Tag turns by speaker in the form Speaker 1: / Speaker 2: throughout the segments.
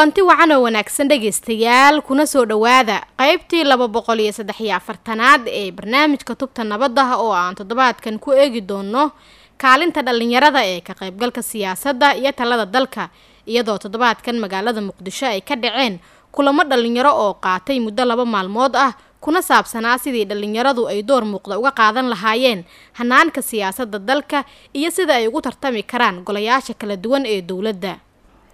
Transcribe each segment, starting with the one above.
Speaker 1: kulanti wacan oo wanaagsan dhegaystayaal kuna soo dhowaada qaybtii laba boqol iyo saddex iyo afartanaad ee barnaamijka tubta nabadda oo aan toddobaadkan ku eegi doono kaalinta dhallinyarada ee ka qaybgalka siyaasadda iyo talada dalka iyadoo toddobaadkan magaalada muqdisho ay ka dhaceen kulamo dhallinyaro oo qaatay muddo laba maalmood ah kuna saabsanaa sidii dhallinyaradu ay door muuqda uga qaadan lahaayeen hanaanka siyaasadda dalka iyo sida ay ugu tartami karaan golayaasha kala duwan ee dowladda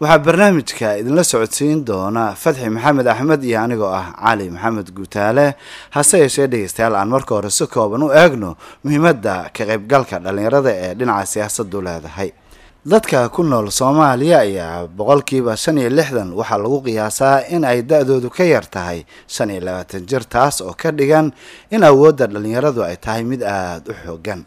Speaker 2: waxaa barnaamijka idinla socodsiin doona fadxi maxamed axmed iyo anigoo ah cali maxamed guutaale. Hase yeeshee dhegeystayaal aan marka hore si kooban u eegno muhiimadda ka qaybgalka dhallinyarada ee dhinaca siyaasaddu leedahay. Dadka ku nool soomaaliya ayaa boqolkiiba shan iyo lixdan waxaa lagu qiyaasaa in ay da-doodu ka yar tahay shan iyo labaatan jir taas oo ka dhigan in awoodda dhallinyaradu ay tahay mid aada u xoogan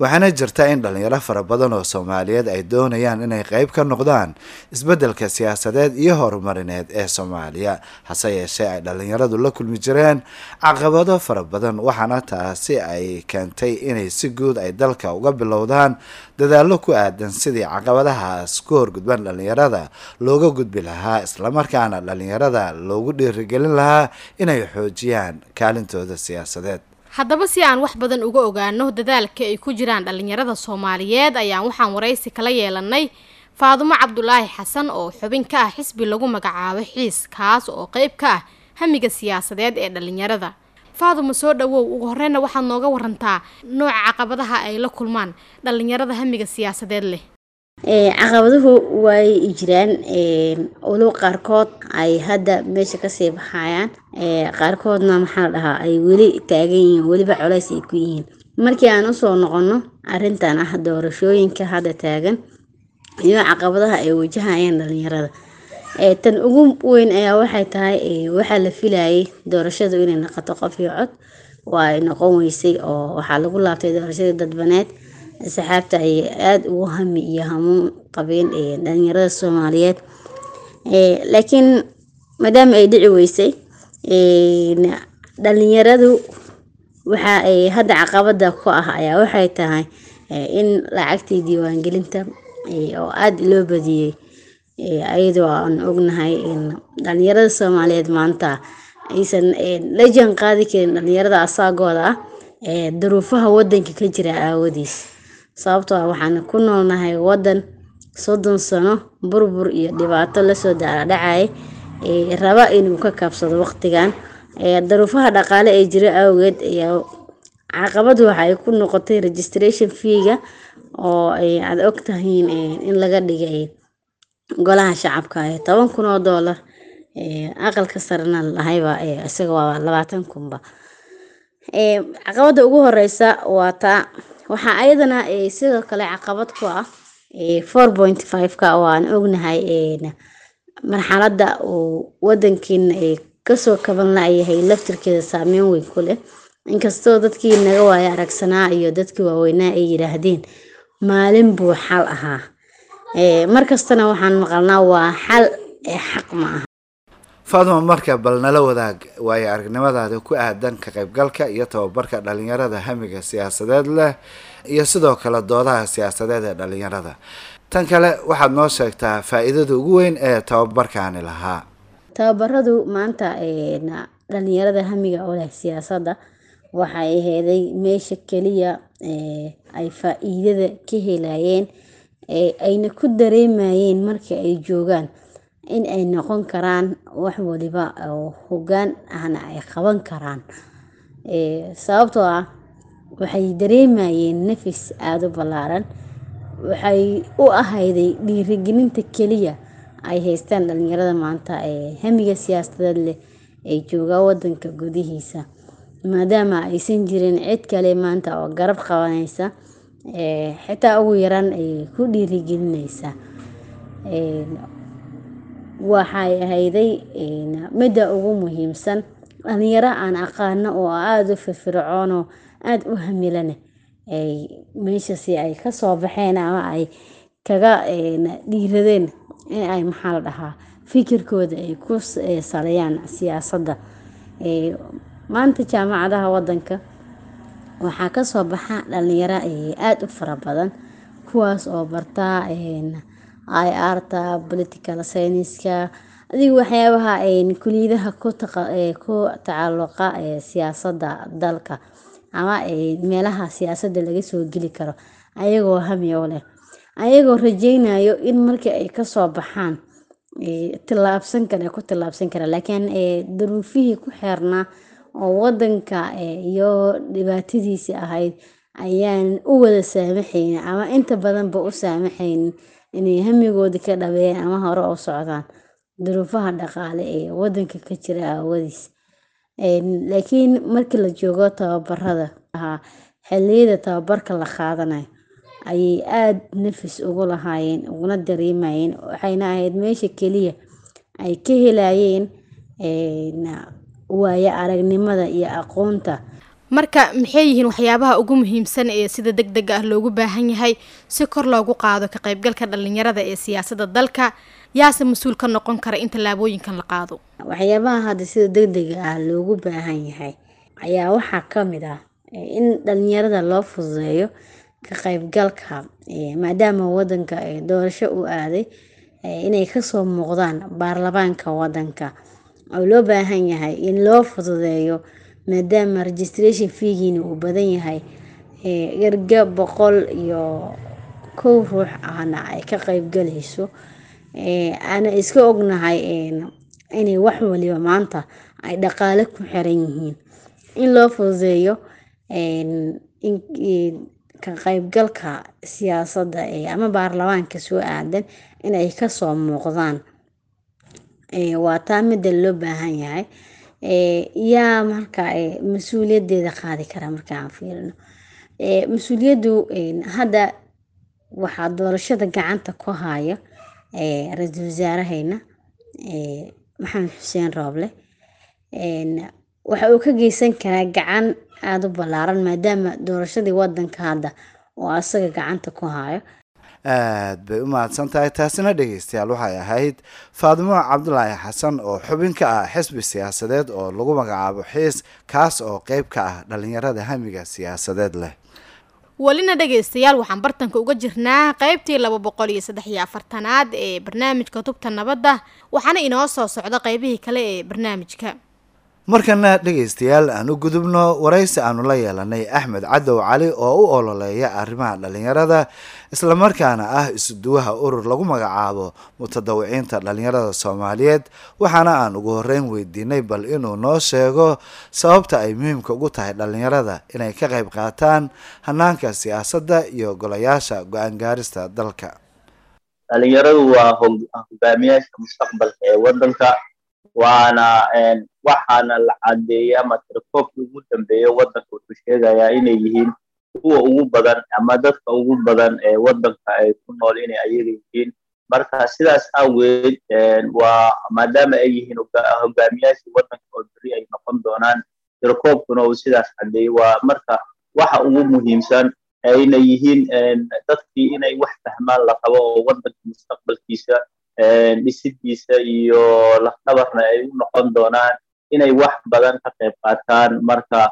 Speaker 2: waxaana jirta in dhallinyaro fara badan oo soomaaliyeed ay doonayaan inay qeyb ka noqdaan isbeddelka siyaasadeed iyo horumarineed ee soomaaliya. Hase yeeshee ay dhallinyaradu la kulmi jireen caqabado fara badan waxaana taasi ay keentay inay si guud ay dalka uga bilowdaan dadaallo ku aadan sidii caqabadahaas. Ku horgudban dhallinyarada looga gudbi lahaa islamarkaana dhallinyarada loogu dhiirigelin lahaa inay xoojiyaan kaalintooda siyaasadeed
Speaker 1: haddaba si aan wax badan uga ogaano dadaalka ay ku jiraan dhallinyarada soomaaliyeed ayaan waxaan waraysi kala yeelanay faadumo cabdulaahi xasan oo xubin ka ah xisbi lagu magacaabo xiis kaas oo qeyb ka ah hamiga siyaasadeed ee dhallinyarada. Faadumo soo dhawow ugu horeyna waxaad nooga warantaa nooca caqabadaha ay la kulmaan dhallinyarada hamiga siyaasadeed leh
Speaker 3: caqabaduhu way jiraan. Olow qaarkood ay hadda meesha ka sii baxayaan. Qaarkoodna maxaa la dhahaa ay weli taagan yihiin weliba colays ay ku yihiin. Markii aan u soo noqono arintan ah doorashooyinka hadda taagan iyo caqabadaha ay wajahayaan dhalinyarada tan ugu weyn ayaa waxay tahay waxaa la filayay doorashadu inay noqoto qof iyo cod. Waa ay noqon weysay oo waxaa lagu laabtay doorashadii dadbaneed saxaabta ay aada ugu hami iyo hamuun qabeen dhalinyarada soomaaliyeed. Laakiin maadaama ay dhici weysay dhalinyaradu waxa ay hadda caqabada ku ah ayaa waxay tahay in lacagtii diiwaangelinta oo aada loo badiyey ayadoo aan ognahay dhalinyarada soomaaliyeed maanta aysan la jaan qaadi karin dhalinyarada asaagooda ah duruufaha wadanka ka jira aawadiis sababtoo ah waxaan ku noolnahay wadan soddon sano burbur iyo dhibaato la soo dacadhacay raba inuu ka kabsado waqtigan. Daruufaha dhaqaale ee jira awgeed ayaa caqabadu waxa ku noqotay registration feega oo aad og tahiin in laga dhigay golaha shacabka toban kun oo doolar aqalka sarena lahayba isaga waa labaatan kunba caqabada ugu horeysa waa taa waxaa ayadana sidoo kale caqabad ku ah four point five-ka oo aan ognahay marxalada uu wadankiina ka soo kaban layahay laftirkeeda saameyn weyn ku leh. Inkastoo dadkii naga waaya aragsanaa iyo dadkii waaweynaa ay yidhaahdeen maalin buu xal ahaa. Markastana waxaan maqalnaa waa xal xaq ma aha
Speaker 2: faaduma marka bal nala wadaag waayo aragnimadaada ku aadan ka qaybgalka iyo tababarka dhalinyarada hamiga siyaasadeed leh iyo sidoo kale doodaha siyaasadeed ee dhalinyarada tan kale waxaad noo sheegtaa faa-iidada ugu weyn ee tababarkaani lahaa.
Speaker 3: Tababaradu maanta dhalinyarada hamiga oo leh siyaasadda waxay aheeday meesha keliya ay faa-iidada ka helayeen ayna ku dareemayeen marka ay joogaan in ay noqon karaan wax waliba oo hogaan ahna ay qaban karaan. Sababtoo ah waxay dareemayeen nafis aada u ballaaran. Waxay u ahayday dhiirigelinta keliya ay haystaan dhalinyarada maanta ee hamiga siyaasadeed leh ay joogaa wadanka gudihiisa maadaama aysan jirin cid kale maanta oo garab qabanaysa xitaa ugu yaraan ay ku dhiirigelinaysa waxay ahayday midda ugu muhiimsan. Dhalinyaro aan aqaano oo aada u firfircoon oo aada u hamilane ay meeshasi ay ka soo baxeen ama ay kaga dhiiradeen in ay maxaa la dhahaa. Fikirkooda ay ku saleeyaan siyaasadda. Maanta jaamacadaha wadanka waxaa ka soo baxa dhalinyaro aada u fara badan kuwaas oo bartaa i arta political scienska adiga waxyaabaha kuliyadaha ku tacalluqa siyaasadda dalka ama meelaha siyaasadda laga soo geli karo ayagoo hamiyo leh. Ayagoo rajeynayo in markii ay ka soo baxaan tillaabsan kara ku tillaabsan kara laakiin duruufihii ku xeernaa oo wadanka iyo dhibaatadiisii ahayd ayaan u wada saamaxaynin ama inta badanba u saamaxaynin inay hamigoodii ka dhabeeyaan ama hore u socdaan. Duruufaha dhaqaale ee wadanka ka jira aawadiis laakiin markii la joogo tababarada xiliyada tababarka la qaadanayo ayay aada nafis ugu lahaayeen uguna dareemayeen waxayna ahayd meesha keliya ay ka helayeen waayo aragnimada iyo aqoonta
Speaker 1: marka maxay yihiin waxyaabaha ugu muhiimsan ee sida deg deg ah loogu baahan yahay si kor loogu qaado ka qaybgalka dhalinyarada ee siyaasadda dalka? Yaase mas'uul ka noqon kara in tallaabooyinkan la qaado.
Speaker 3: Waxyaabaha hadda sida deg dega ah loogu baahan yahay ayaa waxaa ka mid ah in dhalinyarada loo fududeeyo ka qaybgalka maadaama wadanka doorasho u aaday inay ka soo muuqdaan baarlamaanka wadanka oo loo baahan yahay in loo fududeeyo maadaama registration feegiina uu badan yahay erga boqol iyo kow ruux ahna ay ka qaybgalayso ana iska ognahay inay wax waliba maanta ay dhaqaale ku xiran yihiin. In loo fududeeyo ka qaybgalka siyaasadda ama baarlamaanka soo aadan inay ka soo muuqdaan. Waa taa midda loo baahan yahay yaa marka mas'uuliyadeeda qaadi kara markaan fiirino. Mas'uuliyaddu hadda waxaa doorashada gacanta ku haya ra'iisul wasaarahayna maxamed xuseen rooble. Waxa uu ka geysan karaa gacan aada u ballaaran maadaama doorashadii wadanka hadda oo asaga gacanta ku hayo
Speaker 2: aad bay u mahadsan tahay. Taasina dhegeystayaal waxay ahayd faadimo cabdulaahi xasan oo xubin ka ah xisbi siyaasadeed oo lagu magacaabo xiis kaas oo qeyb ka ah dhalinyarada hamiga siyaasadeed leh.
Speaker 1: Welina dhegaystayaal waxaan bartanka uga jirnaa qeybtii laba boqol iyo saddex iyo afartanaad ee barnaamijka tubta nabadda waxaana inoo soo socda qeybihii kale ee barnaamijka
Speaker 2: markana dhegaystayaal aan u gudubno waraysi aanu la yeelanay axmed cadow cali oo u ololeeya arrimaha dhalinyarada islamarkaana ah isuduwaha urur lagu magacaabo mutadawiciinta dhalinyarada soomaaliyeed. Waxaana aan ugu horeyn weydiinay bal inuu noo sheego sababta ay muhiimka ugu tahay dhalinyarada inay ka qayb qaataan hanaanka siyaasadda iyo golayaasha go'aan gaarista dalka.
Speaker 4: Dhalinyaradu waa hogaamiyaasha mustaqbalka ee wadanka waana waxaana la cadeeyay ama ugu dambeeya wadanka wuxuu sheegayaa inay yihiin kuwa ugu badan ama dadka ugu badan ee wadanka ay ku nool inay ayaga yihiin. Marka sidaas aaweed waa maadaama ay yihiin hogaamiyaashii wadanka oo beri ay noqon doonaan tirakoobkuna uu sidaas cadeeyey waa marka waxa ugu muhiimsan ayna yihiin dadkii inay wax fahmaan la qabo oo wadanka mustaqbalkiisa dhisidiisa iyo lafdhabarna ay u noqon doonaan inay wax badan ka qayb qaataan. Marka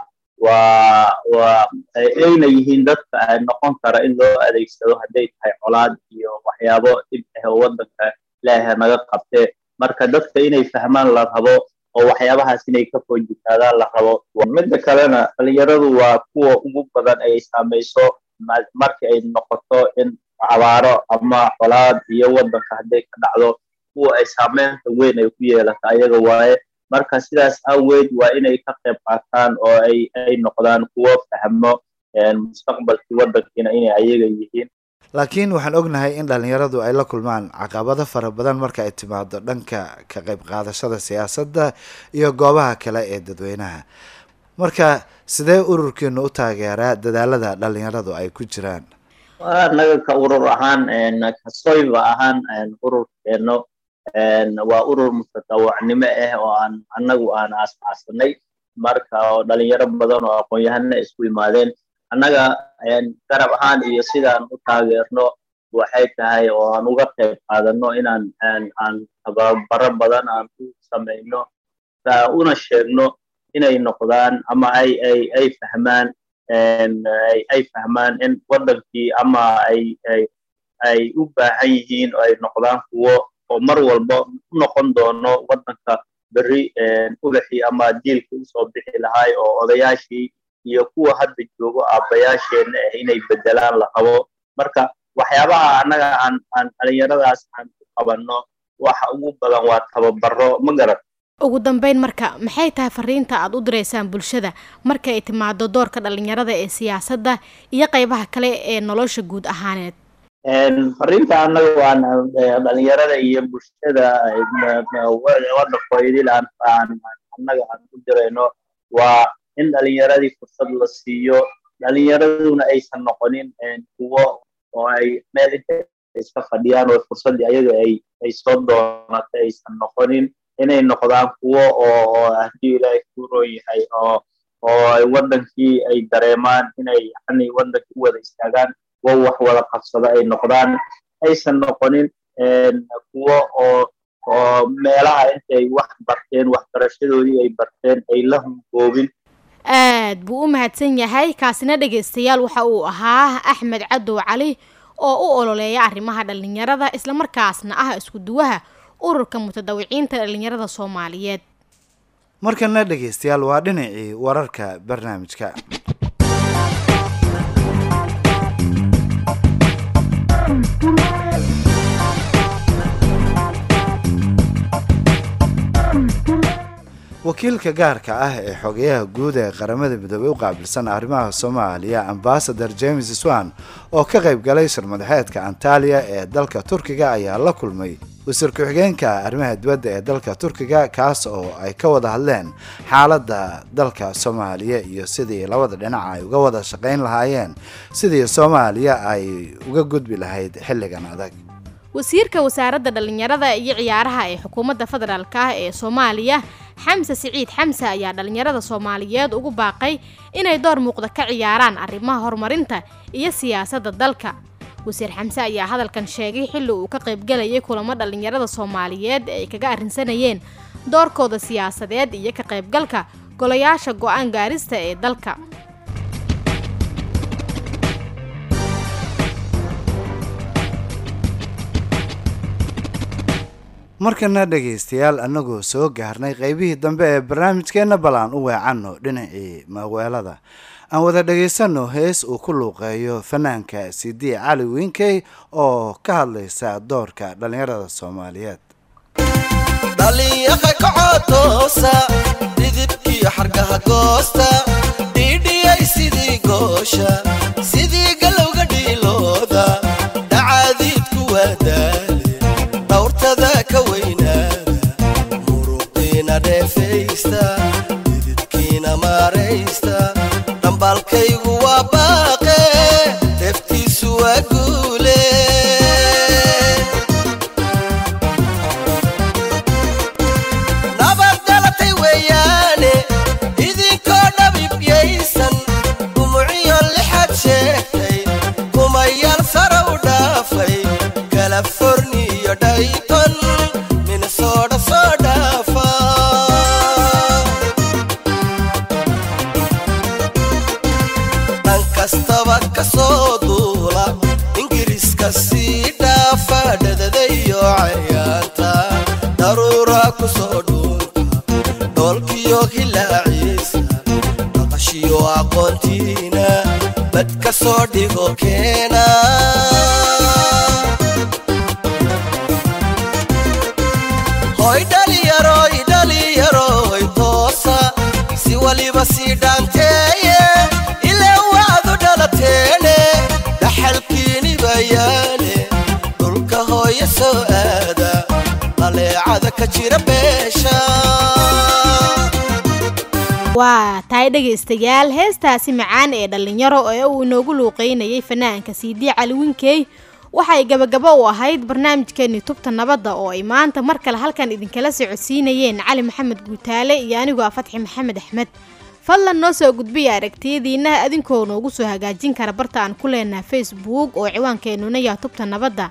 Speaker 4: ayna yihiin dadka noqon kara in loo adeegsado hadday tahay colaad iyo waxyaabo dhib ah oo wadanka ilaaha naga qabte. Marka dadka inay fahmaan la rabo oo waxyaabahaas inay ka foojitaadaan la rabo. Midda kalena dhalinyaradu waa kuwa ugu badan ay saamayso markii ay noqoto in abaaro ama colaad iyo wadanka hadday ka dhacdo kuwa ay saameynta weyn ay ku yeelata ayaga waaye. Marka sidaas aaweed waa inay ka qayb qaataan oo ay noqdaan kuwo fahmo mustaqbalkii wadankiina inay ayaga yihiin.
Speaker 2: Laakiin waxaan ognahay in dhalinyaradu ay la kulmaan caqabado fara badan marka ay timaado dhanka ka qayb qaadashada siyaasadda iyo goobaha kale ee dadweynaha. Marka sidee ururkiinu u taageeraa dadaalada dhalinyaradu ay ku jiraan
Speaker 4: anaga ka urur ahaan kasoyba ahaan ururkeeno waa urur mutatawacnimo ah oo aan annagu aan aasaasanay marka oo dhalinyaro badan oo aqoon-yahana isku imaadeen annaga garab ahaan iyo sidaan u taageerno waxay tahay oo aan uga qayb qaadano inaan aan tababaro badan aan ku samayno una sheegno inay noqdaan ama ay ay ay fahmaan ay fahmaan in wadankii ama ay u baahan yihiin oo ay noqdaan kuwo oo mar walba u noqon doono waddanka berri ubaxii ama jiilkii u soo bixi lahaay oo odayaashii iyo kuwa hadda joogo aabbayaasheenna ah inay bedelaan la rabo marka waxyaabaha annaga aan aan dhalinyaradaas aan ku qabanno waxa ugu badan waa tababaro ma garan
Speaker 1: ugu dambeyn marka maxay tahay fariinta aad u direysaan bulshada? Marka ay timaado doorka dhalinyarada ee siyaasadda iyo qeybaha kale ee nolosha guud ahaaneed.
Speaker 4: Fariinta annaga waan dhalinyarada iyo bulshada annaga aan ku dirayno waa in dhalinyaradii fursad la siiyo dhalinyaraduna aysan noqonin kuwo oo ay meel inta iska fadhiyaan oo fursaddii ayaga ay ay soo doonatay aysan noqonin inay noqdaan kuwo oo haddii ilaahay ku roon yahay oo oo ay waddankii ay dareemaan inay yani waddankii u wada istaagaan kuwo wax wada qabsada ay noqdaan aysan noqonin kuwo oo oo meelaha intay wax barteen waxbarashadoodii ay barteen ay la hungoobin
Speaker 1: aad buu u mahadsan yahay. Kaasina dhegaystayaal waxa uu ahaa axmed cadow cali oo u ololeeya arrimaha dhalinyarada islamarkaasna ah isku duwaha ururka mutadawiciinta dhalinyarada soomaaliyeed.
Speaker 2: Markana dhegaystayaal waa dhinacii wararka barnaamijka. Wakiilka gaarka ah ee xogeyaha guud ee qaramada midoobey u qaabilsan arrimaha soomaaliya ambasador james swan oo ka qayb galay shirmadaxeedka antaliya ee dalka turkiga ayaa la kulmay wasiir ku-xigeenka arrimaha dibadda ee dalka turkiga kaas oo ay ka wada hadleen xaaladda dalka soomaaliya iyo sidii labada dhinac ay uga wada shaqayn lahaayeen sidii soomaaliya ay uga gudbi lahayd xilligan adag.
Speaker 1: Wasiirka wasaaradda dhalinyarada iyo ciyaaraha ee xukuumadda federaalk ah ee soomaaliya xamse siciid xamse ayaa dhalinyarada soomaaliyeed ugu baaqay inay door muuqda ka ciyaaraan arrimaha horumarinta iyo siyaasadda dalka wasiir xamse ayaa hadalkan sheegay xilli uu ka qaybgalayay kulamo dhalinyarada soomaaliyeed ee ay kaga arrinsanayeen doorkooda siyaasadeed iyo ka qaybgalka golayaasha go'aan gaarista ee dalka.
Speaker 2: Markana dhegaystayaal annagoo soo gaarnay qaybihii dambe ee barnaamijkeenna bal aan u weecanno dhinacii maaweelada aan wada dhagaysano hees uu ku luuqeeyo fanaanka sidii cali wiinkey oo ka hadlaysa doorka dhallinyarada soomaaliyeed.
Speaker 5: Dhawrtada ka weynaada muruqiina dheefaysta dhididkiina maaraysta maalkaygu ka dhigo keena hoy dhaliyaroy dhaliyaroy toosa si waliba sii dhaanteeye ilaa waadu dhalateene dhaxalkiini bayaane dhulka hooya soo aada dhaleecada ka jira beesha
Speaker 1: waa tahay dhegaystayaal heestaasi macaan ee dhallinyaro ee uu inoogu luuqeynayay fanaanka siidii cali winkey. Waxay gabagabo u ahayd barnaamijkeennii tubta nabadda oo ay maanta mar kale halkan idinkala socodsiinayeen cali maxamed guutaale iyo anigoo ah fatxi maxamed axmed. Fadlan noo soo gudbiya aragtiyadiinna adinkoo noogu soo hagaajin kara barta aan ku leenaha facebook oo ciwaankeenuna yaha tubta nabadda.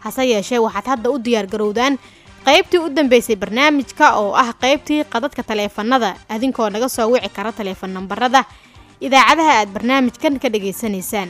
Speaker 1: Hase yeeshee waxaad hadda u diyaargarowdaan qaybtii u dambeysay barnaamijka oo ah qaybtii qadadka taleefanada adinkoo naga soo wici kara taleefan nambarada idaacadaha aad barnaamijkan ka dhagaysanaysaan